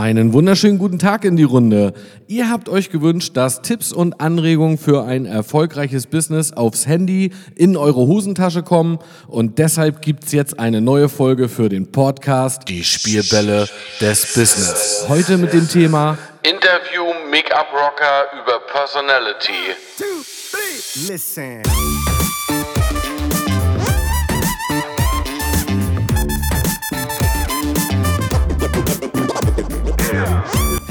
Einen wunderschönen guten Tag in die Runde. Ihr habt euch gewünscht, dass Tipps und Anregungen für ein erfolgreiches Business aufs Handy in eure Hosentasche kommen und deshalb gibt es jetzt eine neue Folge für den Podcast Die Spielbälle des Business. Heute mit dem Thema Interview Make-up Rocker über Personality. two, three. Listen.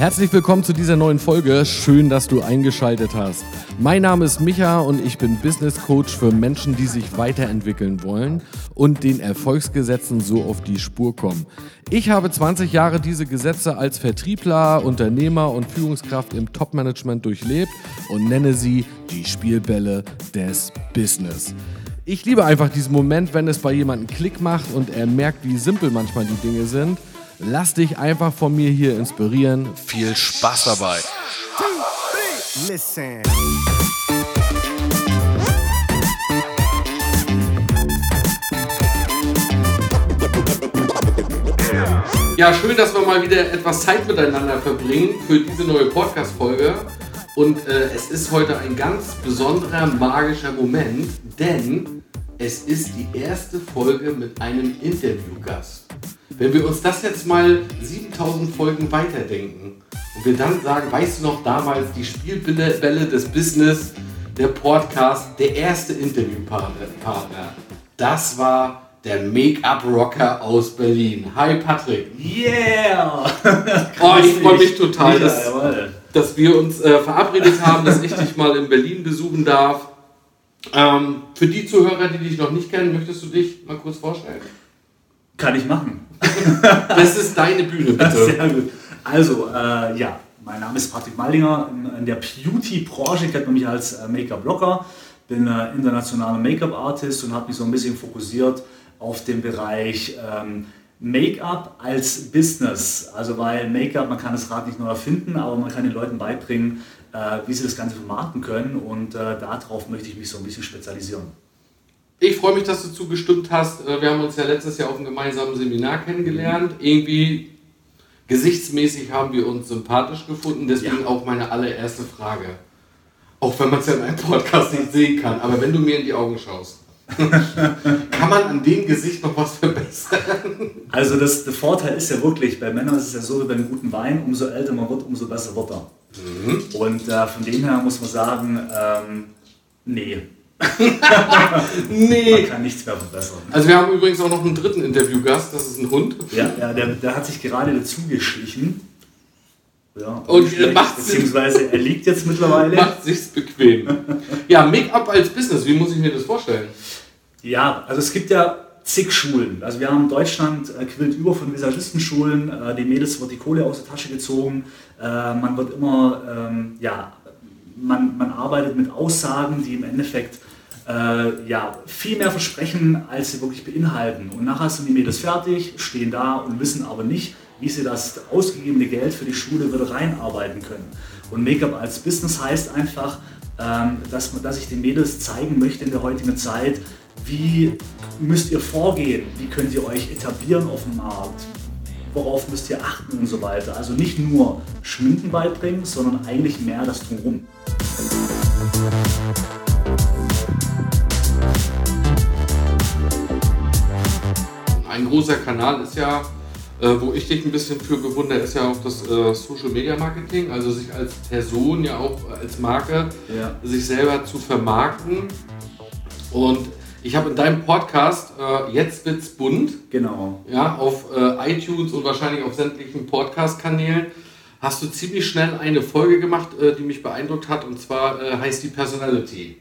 Herzlich willkommen zu dieser neuen Folge. Schön, dass du eingeschaltet hast. Mein Name ist Micha und ich bin Business Coach für Menschen, die sich weiterentwickeln wollen und den Erfolgsgesetzen so auf die Spur kommen. Ich habe 20 Jahre diese Gesetze als Vertriebler, Unternehmer und Führungskraft im Top-Management durchlebt und nenne sie die Spielbälle des Business. Ich liebe einfach diesen Moment, wenn es bei jemandem Klick macht und er merkt, wie simpel manchmal die Dinge sind. Lass dich einfach von mir hier inspirieren. Viel Spaß dabei. Listen. Ja, schön, dass wir mal wieder etwas Zeit miteinander verbringen für diese neue Podcast-Folge. Und äh, es ist heute ein ganz besonderer, magischer Moment, denn es ist die erste Folge mit einem Interviewgast. Wenn wir uns das jetzt mal 7000 Folgen weiterdenken und wir dann sagen, weißt du noch damals die Spielbälle Bälle des Business, der Podcast, der erste Interviewpartner, Partner, das war der Make-up-Rocker aus Berlin. Hi Patrick. Yeah! Oh, ich freue mich total, Ja, dass, jawohl. dass wir uns äh, verabredet haben, dass ich dich mal in Berlin besuchen darf. Ähm, für die Zuhörer, die dich noch nicht kennen, möchtest du dich mal kurz vorstellen? Kann ich machen. Das ist deine Bühne, bitte. Sehr gut. Also, äh, ja, mein Name ist Patrick Mallinger. In, in der Beauty-Branche kennt man mich als äh, Make-up-Blogger. Bin äh, internationaler Make-up-Artist und habe mich so ein bisschen fokussiert auf den Bereich ähm, Make-up als Business. Also, weil Make-up, man kann das Rad nicht nur erfinden, aber man kann den Leuten beibringen, äh, wie sie das Ganze vermarkten können. Und äh, darauf möchte ich mich so ein bisschen spezialisieren. Ich freue mich, dass du zugestimmt hast. Äh, Wir haben uns ja letztes Jahr auf einem gemeinsamen Seminar kennengelernt. Irgendwie gesichtsmäßig haben wir uns sympathisch gefunden. Deswegen Ja. auch meine allererste Frage. Auch wenn man es ja in einem Podcast nicht sehen kann. Aber wenn du mir in die Augen schaust, kann man an dem Gesicht noch was verbessern? Also das, der Vorteil ist ja wirklich, bei Männern ist es ja so wie bei einem guten Wein, umso älter man wird, umso besser wird er. Und äh, von dem her muss man sagen, ähm, nee, Nee. man kann nichts mehr verbessern. Also wir haben übrigens auch noch einen dritten Interviewgast, das ist ein Hund. Ja, ja der, der hat sich gerade dazu geschlichen. Ja, Und macht's- beziehungsweise er liegt jetzt mittlerweile. Macht sich's bequem. Ja, Make-up als Business, wie muss ich mir das vorstellen? Ja, also es gibt ja zig Schulen. Also wir haben in Deutschland äh, quillt über von Visagistenschulen. Äh, die Mädels wird die Kohle aus der Tasche gezogen. Äh, man wird immer, ähm, ja, man, man arbeitet mit Aussagen, die im Endeffekt äh, ja, viel mehr versprechen, als sie wirklich beinhalten. Und nachher sind die Mädels fertig, stehen da und wissen aber nicht, wie sie das ausgegebene Geld für die Schule wieder reinarbeiten können. Und Make-up als Business heißt einfach, ähm, dass, dass ich den Mädels zeigen möchte in der heutigen Zeit, wie müsst ihr vorgehen, wie könnt ihr euch etablieren auf dem Markt, worauf müsst ihr achten und so weiter. Also nicht nur Schminken beibringen, sondern eigentlich mehr das Drumherum. Großer Kanal ist ja, äh, wo ich dich ein bisschen für bewundere, ist ja auch das äh, Social Media Marketing, also sich als Person, ja auch als Marke, Ja. sich selber zu vermarkten. Und ich habe in deinem Podcast, äh, jetzt wird's bunt, Genau. ja, auf äh, iTunes und wahrscheinlich auf sämtlichen Podcast-Kanälen, hast du ziemlich schnell eine Folge gemacht, äh, die mich beeindruckt hat, und zwar äh, heißt die Personality.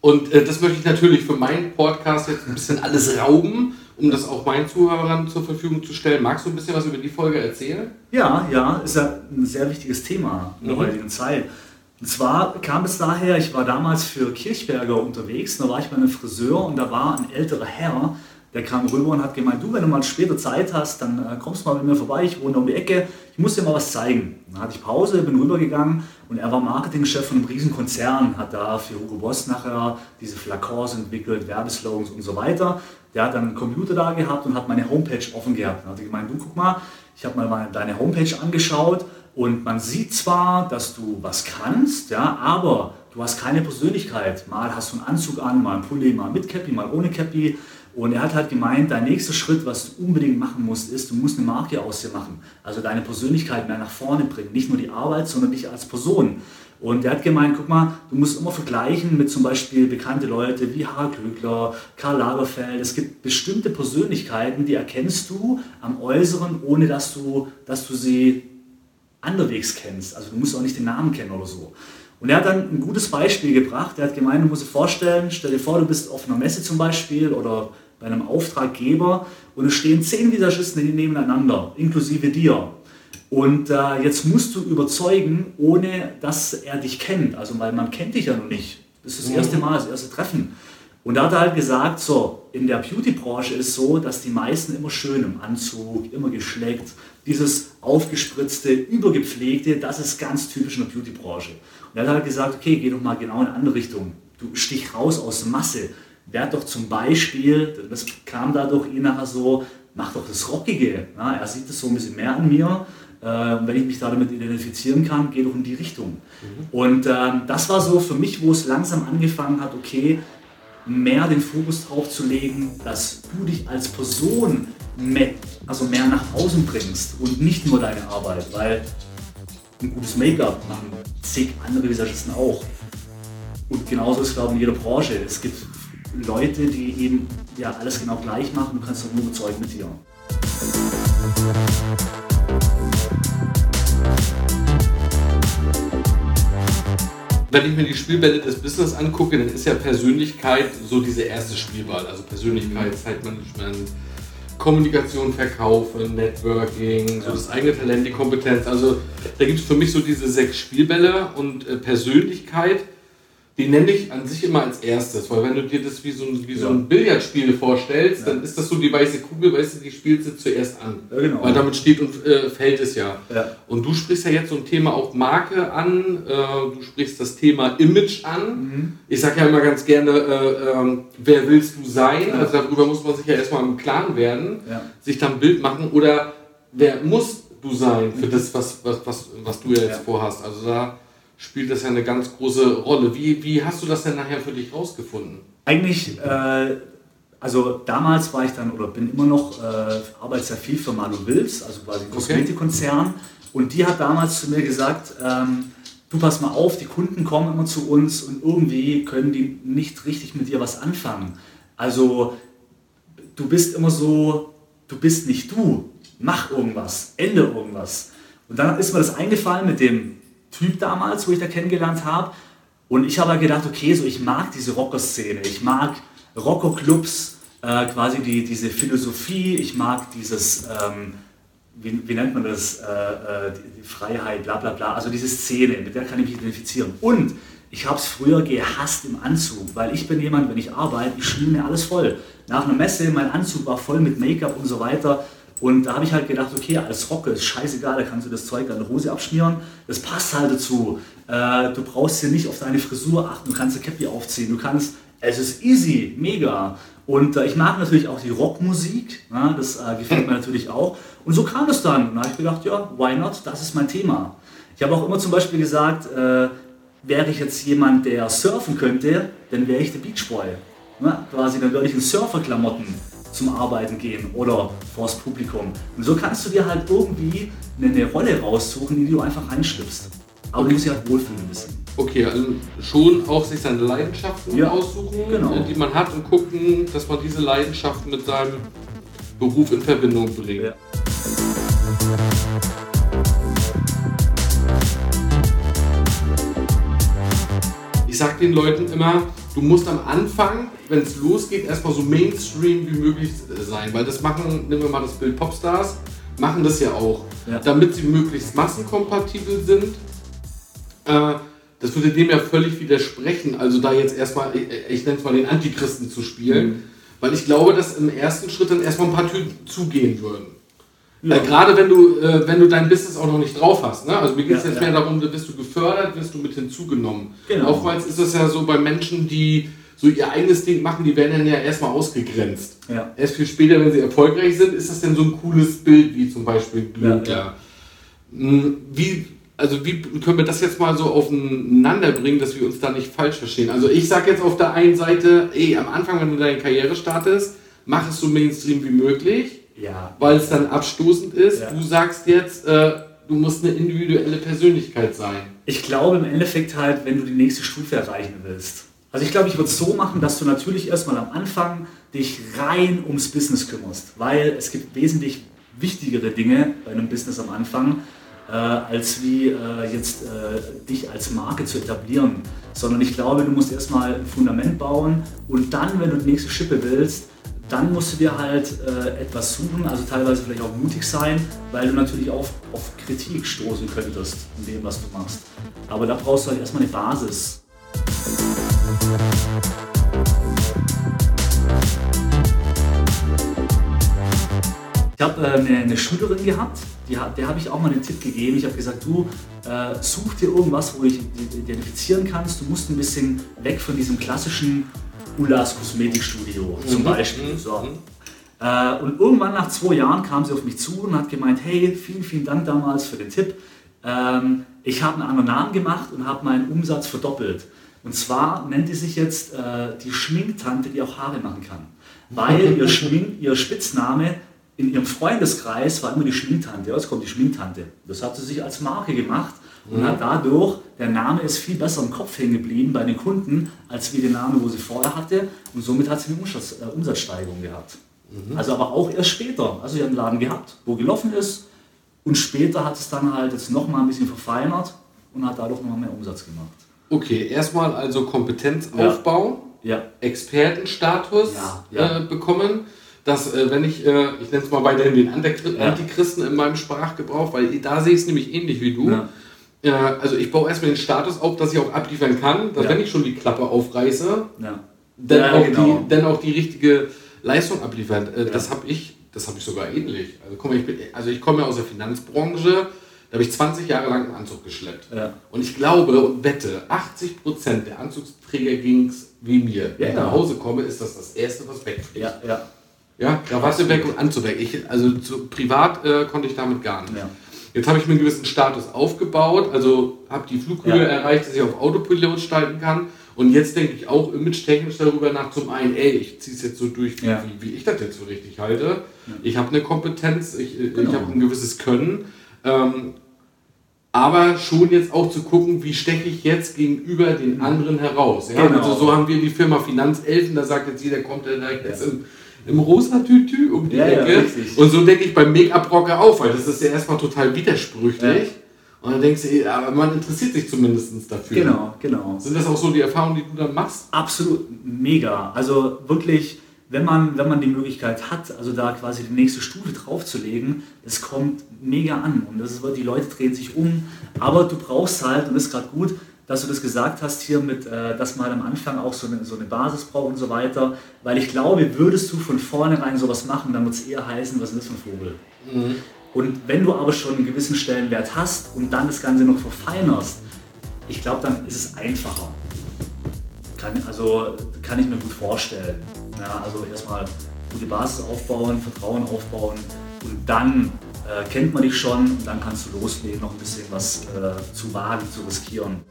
Und äh, das möchte ich natürlich für meinen Podcast jetzt ein bisschen alles rauben, um das auch meinen Zuhörern zur Verfügung zu stellen. Magst du ein bisschen was über die Folge erzählen? Ja, ja, ist ja ein sehr wichtiges Thema in der Mhm. heutigen Zeit. Und zwar kam es daher, ich war damals für Kirchberger unterwegs, da war ich bei einem Friseur und da war ein älterer Herr, der kam rüber und hat gemeint, du, wenn du mal später Zeit hast, dann äh, kommst du mal mit mir vorbei, ich wohne um die Ecke, ich muss dir mal was zeigen. Dann hatte ich Pause, bin rübergegangen und er war Marketingchef von einem riesen Konzern, hat da für Hugo Boss nachher diese Flakons entwickelt, Werbeslogans und so weiter. Der hat dann einen Computer da gehabt und hat meine Homepage offen gehabt. Dann hat er gemeint, du guck mal, Ich habe mal deine Homepage angeschaut und man sieht zwar, dass du was kannst, ja, aber du hast keine Persönlichkeit. Mal hast du einen Anzug an, mal ein Pulli, mal mit Cappy, mal ohne Cappy. Und er hat halt gemeint, dein nächster Schritt, was du unbedingt machen musst, ist, du musst eine Marke aus dir machen. Also deine Persönlichkeit mehr nach vorne bringen. Nicht nur die Arbeit, sondern dich als Person. Und er hat gemeint, guck mal, du musst immer vergleichen mit zum Beispiel bekannte Leute wie Harald Glöckler, Karl Lagerfeld. Es gibt bestimmte Persönlichkeiten, die erkennst du am Äußeren, ohne dass du, dass du sie anderwegs kennst. Also du musst auch nicht den Namen kennen oder so. Und er hat dann ein gutes Beispiel gebracht. Er hat gemeint, du musst dir vorstellen, stell dir vor, du bist auf einer Messe zum Beispiel oder bei einem Auftraggeber und es stehen zehn Visagisten nebeneinander, inklusive dir. Und äh, jetzt musst du überzeugen, ohne dass er dich kennt. Also, weil man kennt dich ja noch nicht. Das ist das erste Mal, das erste Treffen. Und da hat er halt gesagt, so, in der Beauty-Branche ist so, dass die meisten immer schön im Anzug, immer geschleckt, dieses aufgespritzte, übergepflegte, das ist ganz typisch in der Beauty-Branche. Und er hat halt gesagt, okay, geh doch mal genau in eine andere Richtung. Du stich raus aus der. Werd doch zum Beispiel, das kam dadurch ihn nachher so, mach doch das Rockige. Ja, er sieht das so ein bisschen mehr an mir. Äh, wenn ich mich da damit identifizieren kann, geh doch in die Richtung. Mhm. Und äh, das war so für mich, wo es langsam angefangen hat, okay, mehr den Fokus drauf zu legen, dass du dich als Person mehr, also mehr nach außen bringst und nicht nur deine Arbeit, weil ein gutes Make-up machen zig andere Visagisten auch. Und genauso ist es, glaube ich, in jeder Branche. Es gibt Leute, die eben ja, alles genau gleich machen, du kannst doch nur überzeugen mit dir. wenn ich mir die Spielbälle des Business angucke, dann ist ja Persönlichkeit so diese erste Spielball. Also Persönlichkeit, Zeitmanagement, Kommunikation, Verkaufen, Networking, so das eigene Talent, die Kompetenz. Also da gibt es für mich so diese sechs Spielbälle und äh, Persönlichkeit die nenne ich an sich immer als erstes, weil wenn du dir das wie so ein, wie ja. so ein Billardspiel vorstellst, ja. dann ist das so die weiße Kugel, weißt du, die spielst du zuerst an. Ja, genau. Weil damit steht und äh, fällt es ja. Und du sprichst ja jetzt so ein Thema auch Marke an, äh, du sprichst das Thema Image an. Mhm. Ich sage ja immer ganz gerne, äh, ähm, wer willst du sein? Also darüber muss man sich ja erstmal im Klaren werden, sich dann ein Bild machen oder wer musst du sein für das, was, was, was, was du ja jetzt vorhast. Also da spielt das ja eine ganz große Rolle. Wie, wie hast du das denn nachher für dich rausgefunden? Eigentlich, äh, also damals war ich dann oder bin immer noch, äh, arbeite sehr viel für Manu Wills, also quasi ein Kosmetikkonzern. Und die hat damals zu mir gesagt, ähm, du pass mal auf, die Kunden kommen immer zu uns und irgendwie können die nicht richtig mit dir was anfangen. Also du bist immer so, du bist nicht du, mach irgendwas, ende irgendwas. Und dann ist mir das eingefallen mit dem Typ damals, wo ich da kennengelernt habe. Und ich habe gedacht, okay, so ich mag diese Rocker-Szene, ich mag Rocker-Clubs, äh, quasi die, diese Philosophie, ich mag dieses, ähm, wie, wie, nennt man das, äh, äh, die, die Freiheit, bla bla bla, also diese Szene, mit der kann ich mich identifizieren. Und ich habe es früher gehasst im Anzug, weil ich bin jemand, wenn ich arbeite, ich schmier mir alles voll. Nach einer Messe, mein Anzug war voll mit Make-up und so weiter. Und da habe ich halt gedacht, okay, als Rocker ist scheißegal, da kannst du das Zeug an der Hose abschmieren. Das passt halt dazu. Äh, du brauchst hier nicht auf deine Frisur achten, du kannst eine Cappy aufziehen, du kannst, es ist easy, mega. Und äh, ich mag natürlich auch die Rockmusik, ja, das äh, gefällt mir natürlich auch. Und so kam es dann. Und da habe ich gedacht, ja, why not, das ist mein Thema. Ich habe auch immer zum Beispiel gesagt, äh, wäre ich jetzt jemand, der surfen könnte, dann wäre ich der Beachboy. Ja, quasi, dann würde ich in Surferklamotten zum Arbeiten gehen oder vors Publikum. Und so kannst du dir halt irgendwie eine Rolle raussuchen, in die du einfach reinschlüpfst. Aber okay. du musst dich halt wohlfühlen müssen. Okay, also schon auch sich seine Leidenschaften ja, aussuchen, genau. die man hat und gucken, dass man diese Leidenschaften mit seinem Beruf in Verbindung bringt. Ja. Ich sag den Leuten immer, du musst am Anfang, wenn es losgeht, erstmal so Mainstream wie möglich sein. Weil das machen, nehmen wir mal das Bild Popstars, machen das ja auch. Ja. Damit sie möglichst massenkompatibel sind. Äh, das würde dem ja völlig widersprechen. Also da jetzt erstmal, ich, ich nenne es mal den Antichristen zu spielen. Mhm. Weil ich glaube, dass im ersten Schritt dann erstmal ein paar Türen zugehen würden. Ja. Äh, Gerade wenn du, äh, wenn du dein Business auch noch nicht drauf hast. Ne? Also mir geht es ja, jetzt ja. mehr darum, bist du gefördert, wirst du mit hinzugenommen. Genau. Oftmals ist es ja so bei Menschen, die so ihr eigenes Ding machen, die werden dann ja erstmal ausgegrenzt. Ja. Erst viel später, wenn sie erfolgreich sind, ist das denn so ein cooles Bild wie zum Beispiel Glück. Ja, ja. Hm, Wie, also wie können wir das jetzt mal so aufeinander bringen, dass wir uns da nicht falsch verstehen? Also ich sage jetzt auf der einen Seite, ey, am Anfang, wenn du deine Karriere startest, mach es so Mainstream wie möglich, Ja. weil es dann abstoßend ist. Ja. Du sagst jetzt, äh, du musst eine individuelle Persönlichkeit sein. Ich glaube im Endeffekt halt, wenn du die nächste Stufe erreichen willst. Also ich glaube, ich würde es so machen, dass du natürlich erstmal am Anfang dich rein ums Business kümmerst, weil es gibt wesentlich wichtigere Dinge bei einem Business am Anfang, äh, als wie äh, jetzt äh, dich als Marke zu etablieren. Sondern ich glaube, du musst erstmal ein Fundament bauen und dann, wenn du die nächste Schippe willst, dann musst du dir halt äh, etwas suchen, also teilweise vielleicht auch mutig sein, weil du natürlich auch auf Kritik stoßen könntest in dem, was du machst. Aber da brauchst du halt erstmal eine Basis. Ich habe äh, eine, eine Schülerin gehabt, die, der habe ich auch mal den Tipp gegeben. Ich habe gesagt, du äh, such dir irgendwas, wo du dich identifizieren kannst. Du musst ein bisschen weg von diesem klassischen Ulas Kosmetikstudio zum Beispiel. So. Äh, und irgendwann nach zwei Jahren kam sie auf mich zu und hat gemeint, hey, vielen, vielen Dank damals für den Tipp. Ähm, ich habe einen anderen Namen gemacht und habe meinen Umsatz verdoppelt. Und zwar nennt sie sich jetzt äh, die Schminktante, die auch Haare machen kann. Weil ihr, Schmink, ihr Spitzname in ihrem Freundeskreis war immer die Schminktante. Jetzt kommt die Schminktante. Das hat sie sich als Marke gemacht und hat dadurch, der Name ist viel besser im Kopf hängen geblieben bei den Kunden, als wie der Name, wo sie vorher hatte. Und somit hat sie eine Umsatz, äh, Umsatzsteigerung gehabt. Also aber auch erst später. Also sie hat einen Laden gehabt, wo gelaufen ist. Und später hat es dann halt jetzt nochmal ein bisschen verfeinert und hat dadurch nochmal mehr Umsatz gemacht. Okay, erstmal also Kompetenzaufbau, Ja. Expertenstatus Ja, ja. Äh, bekommen. Dass, äh, wenn ich, äh, ich nenne es mal weiterhin den Antikri- Ja. Antichristen in meinem Sprachgebrauch, weil da sehe ich es nämlich ähnlich wie du. Ja. Äh, also ich baue erstmal den Status auf, dass ich auch abliefern kann, dass Ja. wenn ich schon die Klappe aufreiße, Ja. dann, Ja, auch, genau. die, dann auch die richtige Leistung abliefern. Äh, Ja. Das habe ich, das habe ich sogar ähnlich. Also, mal, ich bin, also ich komme ja aus der Finanzbranche, da habe ich 20 Jahre lang einen Anzug geschleppt. Ja. Und ich glaube und wette, 80% der Anzugsträger ging es wie mir. Wenn ich Ja. nach Hause komme, ist das das Erste, was wegfliegt. Ja, ja. Ja, Krawatte weg und Anzug weg. Ich, also zu, privat äh, konnte ich damit gar nicht. Ja. Jetzt habe ich mir einen gewissen Status aufgebaut, also habe die Flughöhe Ja. erreicht, dass ich auf Autopilot schalten kann. Und jetzt denke ich auch image-technisch darüber nach, zum einen, ey, ich ziehe es jetzt so durch, wie, Ja. wie, wie ich das jetzt so richtig halte. Ich habe eine Kompetenz, ich, äh, Genau. ich habe ein gewisses Können. Ähm, aber schon jetzt auch zu gucken, wie steche ich jetzt gegenüber den anderen heraus. Ja? Genau. Also so haben wir die Firma Finanzelfen, da sagt jetzt jeder, kommt der direkt jetzt im, rosa Tütü um die Ja, ja, Ecke. richtig. und so denke ich beim Make-up-Rocker auch, weil das ist ja erstmal total widersprüchlich. Und dann denkst du, aber man interessiert sich zumindest dafür. Genau, genau. Sind das auch so die Erfahrungen, die du dann machst? Absolut mega. Also wirklich, wenn man, wenn man die Möglichkeit hat, also da quasi die nächste Stufe draufzulegen, es kommt mega an. Und das ist, die Leute drehen sich um. Aber du brauchst halt, und das ist gerade gut, dass du das gesagt hast hier mit, äh, dass man am Anfang auch so eine, so eine Basis braucht und so weiter. Weil ich glaube, würdest du von vornherein sowas machen, dann wird es eher heißen, was ist das für ein Vogel? Und wenn du aber schon einen gewissen Stellenwert hast und dann das Ganze noch verfeinerst, ich glaube, dann ist es einfacher. Kann, also kann ich mir gut vorstellen. Ja, also erstmal gute Basis aufbauen, Vertrauen aufbauen und dann äh, kennt man dich schon und dann kannst du loslegen, noch ein bisschen was äh, zu wagen, zu riskieren.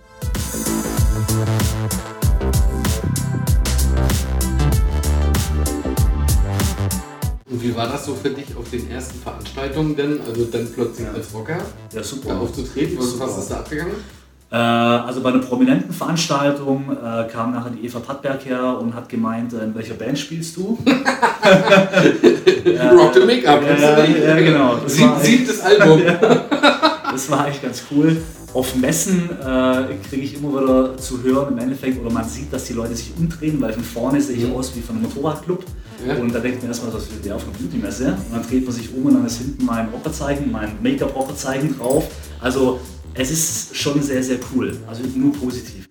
Und wie war das so für dich auf den ersten Veranstaltungen denn? Also dann plötzlich als Rocker Ja, da super. aufzutreten? Was, was ist da abgegangen? Äh, also bei einer prominenten Veranstaltung äh, kam nachher die Eva Pattberg her und hat gemeint, äh, in welcher Band spielst du? Rock the Make-up, ja, genau. Das Sieb, war- siebtes Album. Das war echt ganz cool. Auf Messen äh, kriege ich immer wieder zu hören, im Endeffekt, oder man sieht, dass die Leute sich umdrehen, weil von vorne sehe ich aus wie von einem Motorradclub. Ja. Und da denkt man erstmal, was will der auf einer Beauty-Messe? Und dann dreht man sich um und dann ist hinten mein Rockerzeichen, mein Make-up-Rockerzeichen drauf. Also es ist schon sehr, sehr cool. Also nur positiv.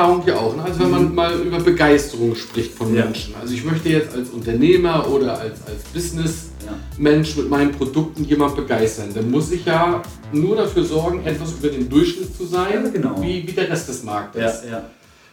Erfahrung ja auch. Ne? Also wenn man mal über Begeisterung spricht von Ja. Menschen. Also ich möchte jetzt als Unternehmer oder als, als Business-Mensch mit meinen Produkten jemand begeistern. Dann muss ich ja nur dafür sorgen, etwas über den Durchschnitt zu sein, Ja, genau. wie, wie der Rest des Marktes. Ja, ja.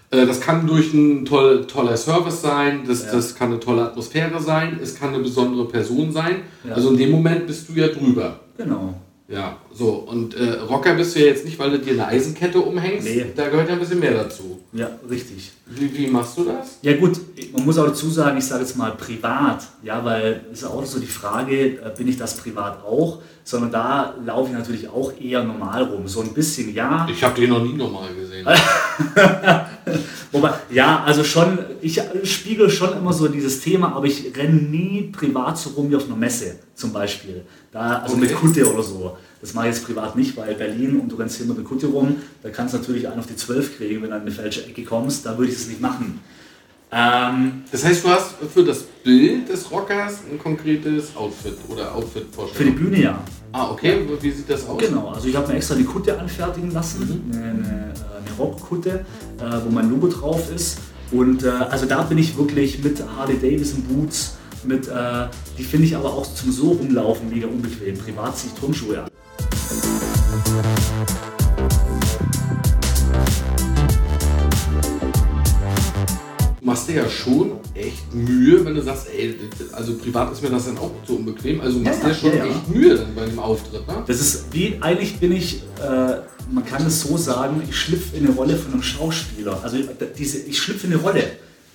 Äh, Das kann durch ein toll, toller Service sein, das, Ja. das kann eine tolle Atmosphäre sein, es kann eine besondere Person sein. Ja. Also in dem Moment bist du ja drüber. Genau. Ja, so. Und äh, Rocker bist du ja jetzt nicht, weil du dir eine Eisenkette umhängst. Nee. Da gehört ja ein bisschen mehr dazu. Ja, richtig. Wie, wie machst du das? Ja gut, man muss auch dazu sagen, ich sage jetzt mal privat, ja, weil ist ja auch so die Frage, äh, bin ich das privat auch, sondern da laufe ich natürlich auch eher normal rum, so ein bisschen ja, Ich habe dich noch nie normal gesehen. wobei, ja, also schon, ich spiegel schon immer so dieses Thema, aber ich renne nie privat so rum wie auf einer Messe zum Beispiel, da, also mit Okay. Kutte oder so. Das mache ich jetzt privat nicht, weil Berlin und du rennst hier mit Kutte rum, da kannst du natürlich einen auf die 12 kriegen, wenn du in eine falsche Ecke kommst, da würde ich das nicht machen. Ähm, Das heißt, du hast für das Bild des Rockers ein konkretes Outfit oder für die Outfit-Vorstellung. Bühne ja. Ah, okay. Wie sieht das aus? Genau, also ich habe mir extra eine Kutte anfertigen lassen, eine, eine, äh, eine Rockkutte, äh, wo mein Logo drauf ist. Und äh, also da bin ich wirklich mit Harley Davidson Boots, mit, äh, die finde ich aber auch zum so rumlaufen mega unbequem. Privat ziehe ich Turnschuhe an. Machst dir ja schon echt Mühe, wenn du sagst, ey, also privat ist mir das dann auch so unbequem. Also du machst Ja, dir schon ja, ja. echt Mühe dann bei dem Auftritt, ne? Das ist wie, eigentlich bin ich, äh, man kann es so sagen, ich schlüpfe in eine Rolle von einem Schauspieler. Also diese, ich schlüpfe in eine Rolle.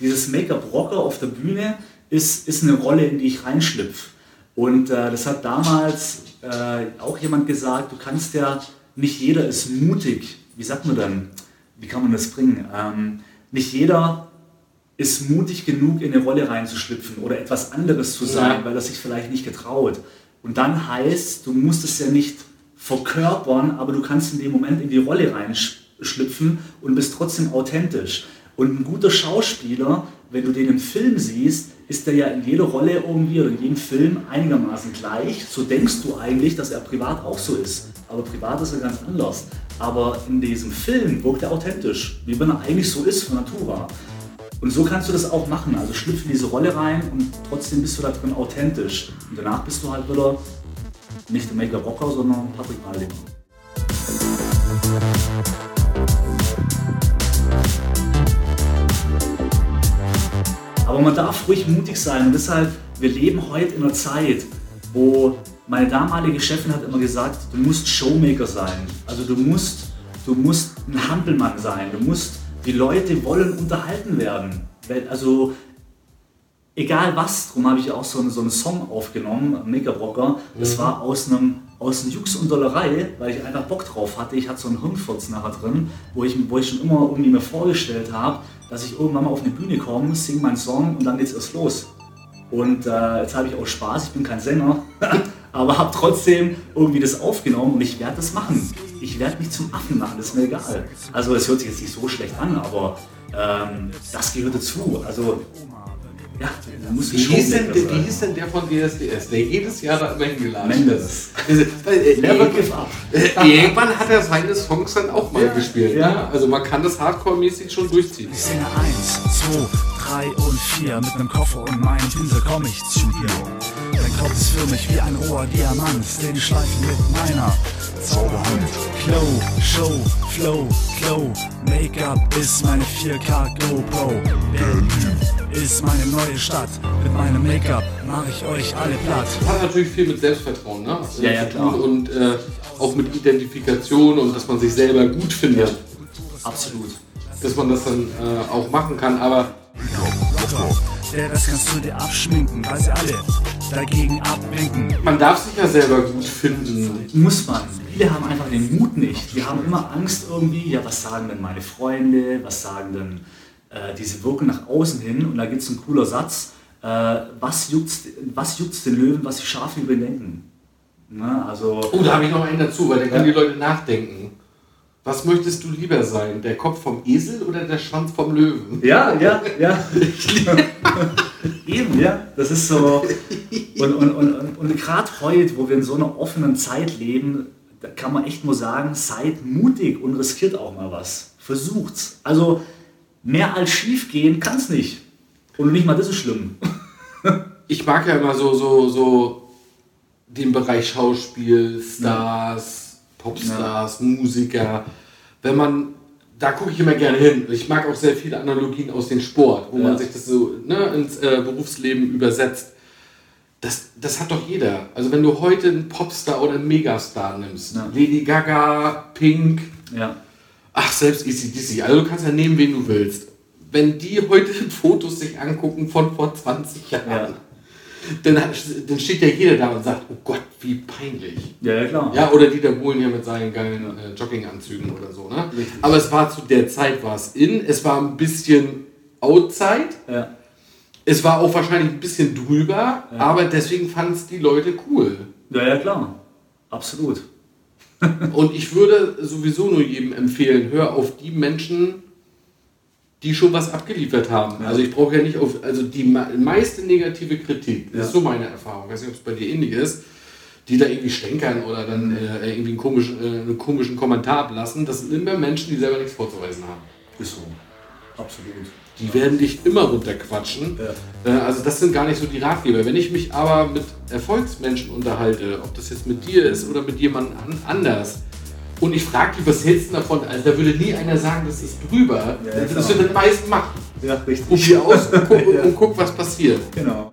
Dieses Make-up-Rocker auf der Bühne ist, ist eine Rolle, in die ich reinschlüpfe. Und äh, das hat damals äh, auch jemand gesagt, du kannst ja, nicht jeder ist mutig. Wie sagt man dann? Wie kann man das bringen? Ähm, nicht jeder ist mutig genug, in eine Rolle reinzuschlüpfen oder etwas anderes zu sagen, Ja. weil er sich vielleicht nicht getraut. Und dann heißt, du musst es ja nicht verkörpern, aber du kannst in dem Moment in die Rolle reinschlüpfen und bist trotzdem authentisch. Und ein guter Schauspieler, wenn du den im Film siehst, ist der ja in jeder Rolle irgendwie oder in jedem Film einigermaßen gleich. So denkst du eigentlich, dass er privat auch so ist. Aber privat ist er ganz anders. Aber in diesem Film wirkt er authentisch, wie wenn er eigentlich so ist von Natura. Und so kannst du das auch machen. Also schlüpf in diese Rolle rein und trotzdem bist du da drin authentisch. Und danach bist du halt wieder nicht der Make-up-Rocker, sondern Patrick Malding. Aber man darf ruhig mutig sein. Und deshalb, wir leben heute in einer Zeit, wo meine damalige Chefin hat immer gesagt, du musst Showmaker sein. Also du musst, du musst ein Hampelmann sein. Du musst, die Leute wollen unterhalten werden. Also egal was, darum habe ich auch so einen, so einen Song aufgenommen, Make-up Rocker. Das war aus einem aus einem Jux und Dollerei, weil ich einfach Bock drauf hatte. Ich hatte so einen Hirnfurz nachher drin, wo ich, wo ich schon immer irgendwie mir vorgestellt habe, dass ich irgendwann mal auf eine Bühne komme, singe meinen Song und dann geht's erst los. Und äh, jetzt habe ich auch Spaß, ich bin kein Sänger, aber habe trotzdem irgendwie das aufgenommen und ich werde das machen. Ich werde mich zum Affen machen, das ist mir egal. Also es hört sich jetzt nicht so schlecht an, aber ähm, das gehört dazu. Also ja, muss Wie hieß, denn, wie hieß denn der von DSDS, der jedes Jahr da immer hingeladen Mendes. ist? Äh, Never irgendwann- give up. äh, Irgendwann hat er seine Songs dann auch mal Ja, gespielt. ja. Ne? Also man kann das Hardcore-mäßig schon durchziehen. Ich singe eins, zwei, drei und vier. Mit nem Koffer und meinem Pinsel komm ich zu dir. Dein Kopf ist für mich wie ein roher Diamant, den schleifen mit meiner Zauberhand. Glow, Show, Flow, Glow. Make-up ist meine 4K GoPro. Berlin ist meine neue Stadt. Mit meinem Make-up mach ich euch alle platt. Hat natürlich viel mit Selbstvertrauen ne? Ja, ja, tun klar. und äh, auch mit Identifikation und dass man sich selber gut findet. Ja. Absolut. Dass man das dann äh, auch machen kann. Aber Rocker, der Rest kannst du dir abschminken, weil sie alle dagegen abwinken. man darf sich ja selber gut finden. Muss man. Viele haben einfach den Mut nicht. Wir haben immer Angst irgendwie, ja, was sagen denn meine Freunde, was sagen denn äh, diese Wirken nach außen hin? Und da gibt es einen cooler Satz, äh, was juckt's was juckt's den Löwen, was die Schafe über ihn denken? Ne? Also, Oh, da habe ich noch einen dazu, weil da können Ja. die Leute nachdenken. Was möchtest du lieber sein? Der Kopf vom Esel oder der Schwanz vom Löwen? Ja, ja, ja. Eben, ja. Das ist so. Und, und, und, und, gerade heute, wo wir in so einer offenen Zeit leben, da kann man echt nur sagen, seid mutig und riskiert auch mal was. Versucht's. Also mehr als schief gehen kann's nicht. Und nicht mal das ist schlimm. Ich mag ja immer so, so, so den Bereich Schauspiel, Stars, Popstars, Musiker. Wenn man, da gucke ich immer gerne hin. Ich mag auch sehr viele Analogien aus dem Sport, wo Ja. man sich das so ne, ins äh, Berufsleben übersetzt. Das, das hat doch jeder. Also wenn du heute einen Popstar oder einen Megastar nimmst, Ja. Lady Gaga, Pink, Ja. Ach, selbst ECDC. Also du kannst ja nehmen, wen du willst. Wenn die heute Fotos sich angucken von vor 20 Jahren, Ja. Dann, dann steht ja jeder da und sagt, oh Gott, wie peinlich. Ja, ja, klar. Ja, oder Dieter Bohlen hier mit seinen geilen äh, Jogginganzügen oder so. Ne? Richtig. Aber es war zu der Zeit war es in, es war ein bisschen Outside, Ja. es war auch wahrscheinlich ein bisschen drüber, aber deswegen fanden es die Leute cool. ja, ja, klar. Absolut. Und ich würde sowieso nur jedem empfehlen, hör auf die Menschen, die schon was abgeliefert haben. Also ich brauche ja nicht auf, also die me- meiste negative Kritik, das Ja. ist so meine Erfahrung, ich weiß nicht, ob es bei dir ähnlich ist, die da irgendwie stänkern oder dann äh, irgendwie einen komischen, äh, einen komischen Kommentar ablassen, das sind immer Menschen, die selber nichts vorzuweisen haben. Ist so. Absolut. Die werden dich immer runterquatschen. Äh, Also das sind gar nicht so die Ratgeber. Wenn ich mich aber mit Erfolgsmenschen unterhalte, ob das jetzt mit dir ist oder mit jemandem an anders, und ich frage die, was hältst du davon? Also da würde nie einer sagen, das ist drüber. Ja, das ist für den meisten machen. Ja, richtig. Probier aus und guck, Ja. und guck, was passiert. Genau.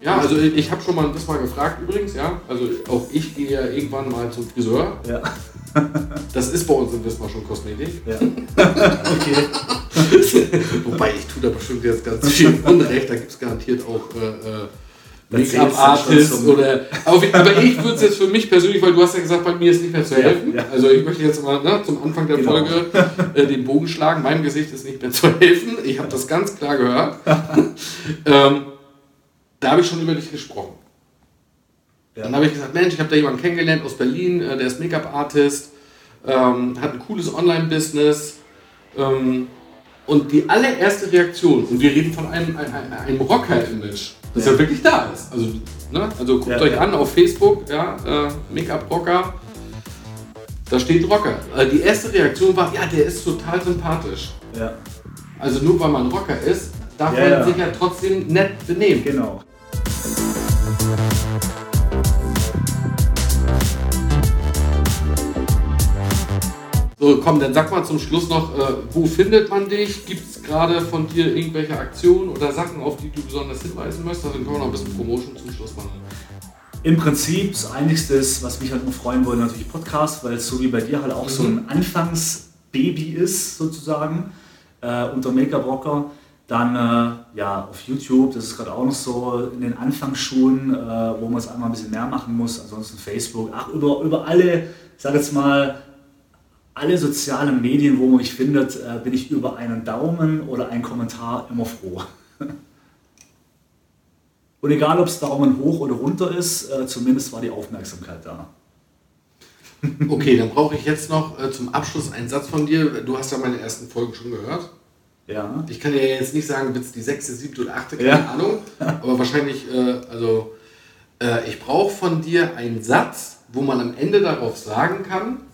Ja, also ich habe schon mal das mal gefragt übrigens, ja. Also auch ich gehe ja irgendwann mal zum Friseur. Ja. Das ist bei uns in Wismar schon Kosmetik. ja. okay. Wobei ich tue da bestimmt jetzt ganz viel Unrecht, da gibt es garantiert auch äh, äh, Make-up-Artists oder. Aber, aber ich würde es jetzt für mich persönlich, weil du hast ja gesagt, bei mir ist nicht mehr zu helfen. ja. Also ich möchte jetzt mal ne, zum Anfang der Genau. Folge äh, den Bogen schlagen. Meinem Gesicht ist nicht mehr zu helfen. Ich habe das ganz klar gehört. ähm, da habe ich schon über dich gesprochen. Ja. Dann habe ich gesagt, Mensch, ich habe da jemanden kennengelernt aus Berlin, äh, der ist Make-up-Artist, ähm, hat ein cooles Online-Business. Ähm, und die allererste Reaktion, und wir reden von einem, einem, einem Rocker-Image, das ja. Ja. wirklich da ist. Also, ne? also guckt Ja, euch ja. an auf Facebook, ja, äh, Make-up-Rocker, da steht Rocker. Äh, die erste Reaktion war, ja, der ist total sympathisch. Also nur weil man Rocker ist, darf man sich ja trotzdem nett benehmen. Genau. So, komm, dann sag mal zum Schluss noch, äh, wo findet man dich? Gibt es gerade von dir irgendwelche Aktionen oder Sachen, auf die du besonders hinweisen möchtest? Dann können wir noch ein bisschen Promotion zum Schluss machen. Im Prinzip das Einzige, was mich halt nur freuen würde, natürlich Podcast, weil es so wie bei dir halt auch so ein Anfangsbaby ist, sozusagen, äh, unter Make-up Rocker. Dann äh, ja, auf YouTube, das ist gerade auch noch so in den Anfangsschulen, äh, wo man es einmal ein bisschen mehr machen muss. Ansonsten Facebook, ach, über, über alle, sag jetzt mal, alle sozialen Medien, wo man mich findet, äh, bin ich über einen Daumen oder einen Kommentar immer froh. Und egal, ob es Daumen hoch oder runter ist, äh, zumindest war die Aufmerksamkeit da. Okay, dann brauche ich jetzt noch äh, zum Abschluss einen Satz von dir. Du hast ja meine ersten Folgen schon gehört. Ja. Ich kann dir jetzt nicht sagen, wird es die sechste, siebte oder achte, keine Ja. Ahnung. Aber wahrscheinlich, äh, also äh, ich brauche von dir einen Satz, wo man am Ende darauf sagen kann,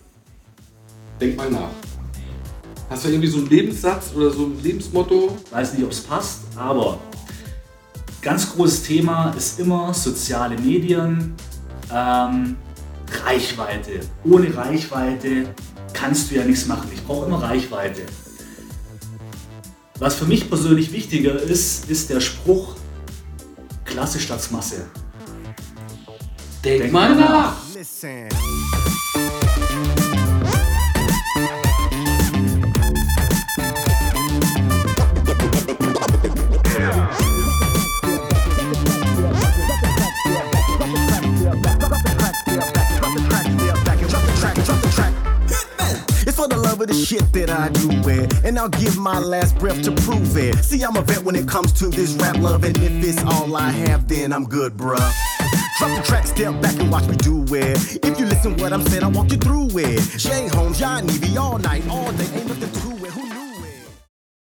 denk mal nach. Hast du irgendwie so einen Lebenssatz oder so ein Lebensmotto? Weiß nicht, ob es passt, aber ganz großes Thema ist immer soziale Medien, ähm, Reichweite. Ohne Reichweite kannst du ja nichts machen. Ich brauche immer Reichweite. Was für mich persönlich wichtiger ist, ist der Spruch Klasse statt Masse. Denk, Denk mal mal nach. The shit that I do it. And I'll give my last breath to prove it. See, I'm a vet when it comes to this rap love. And if it's all I have, then I'm good, bruh. Drop the track, step back and watch me do it. If you listen what I'm saying, I'll walk you through it. Jay Holmes, John Evie, all night, all day,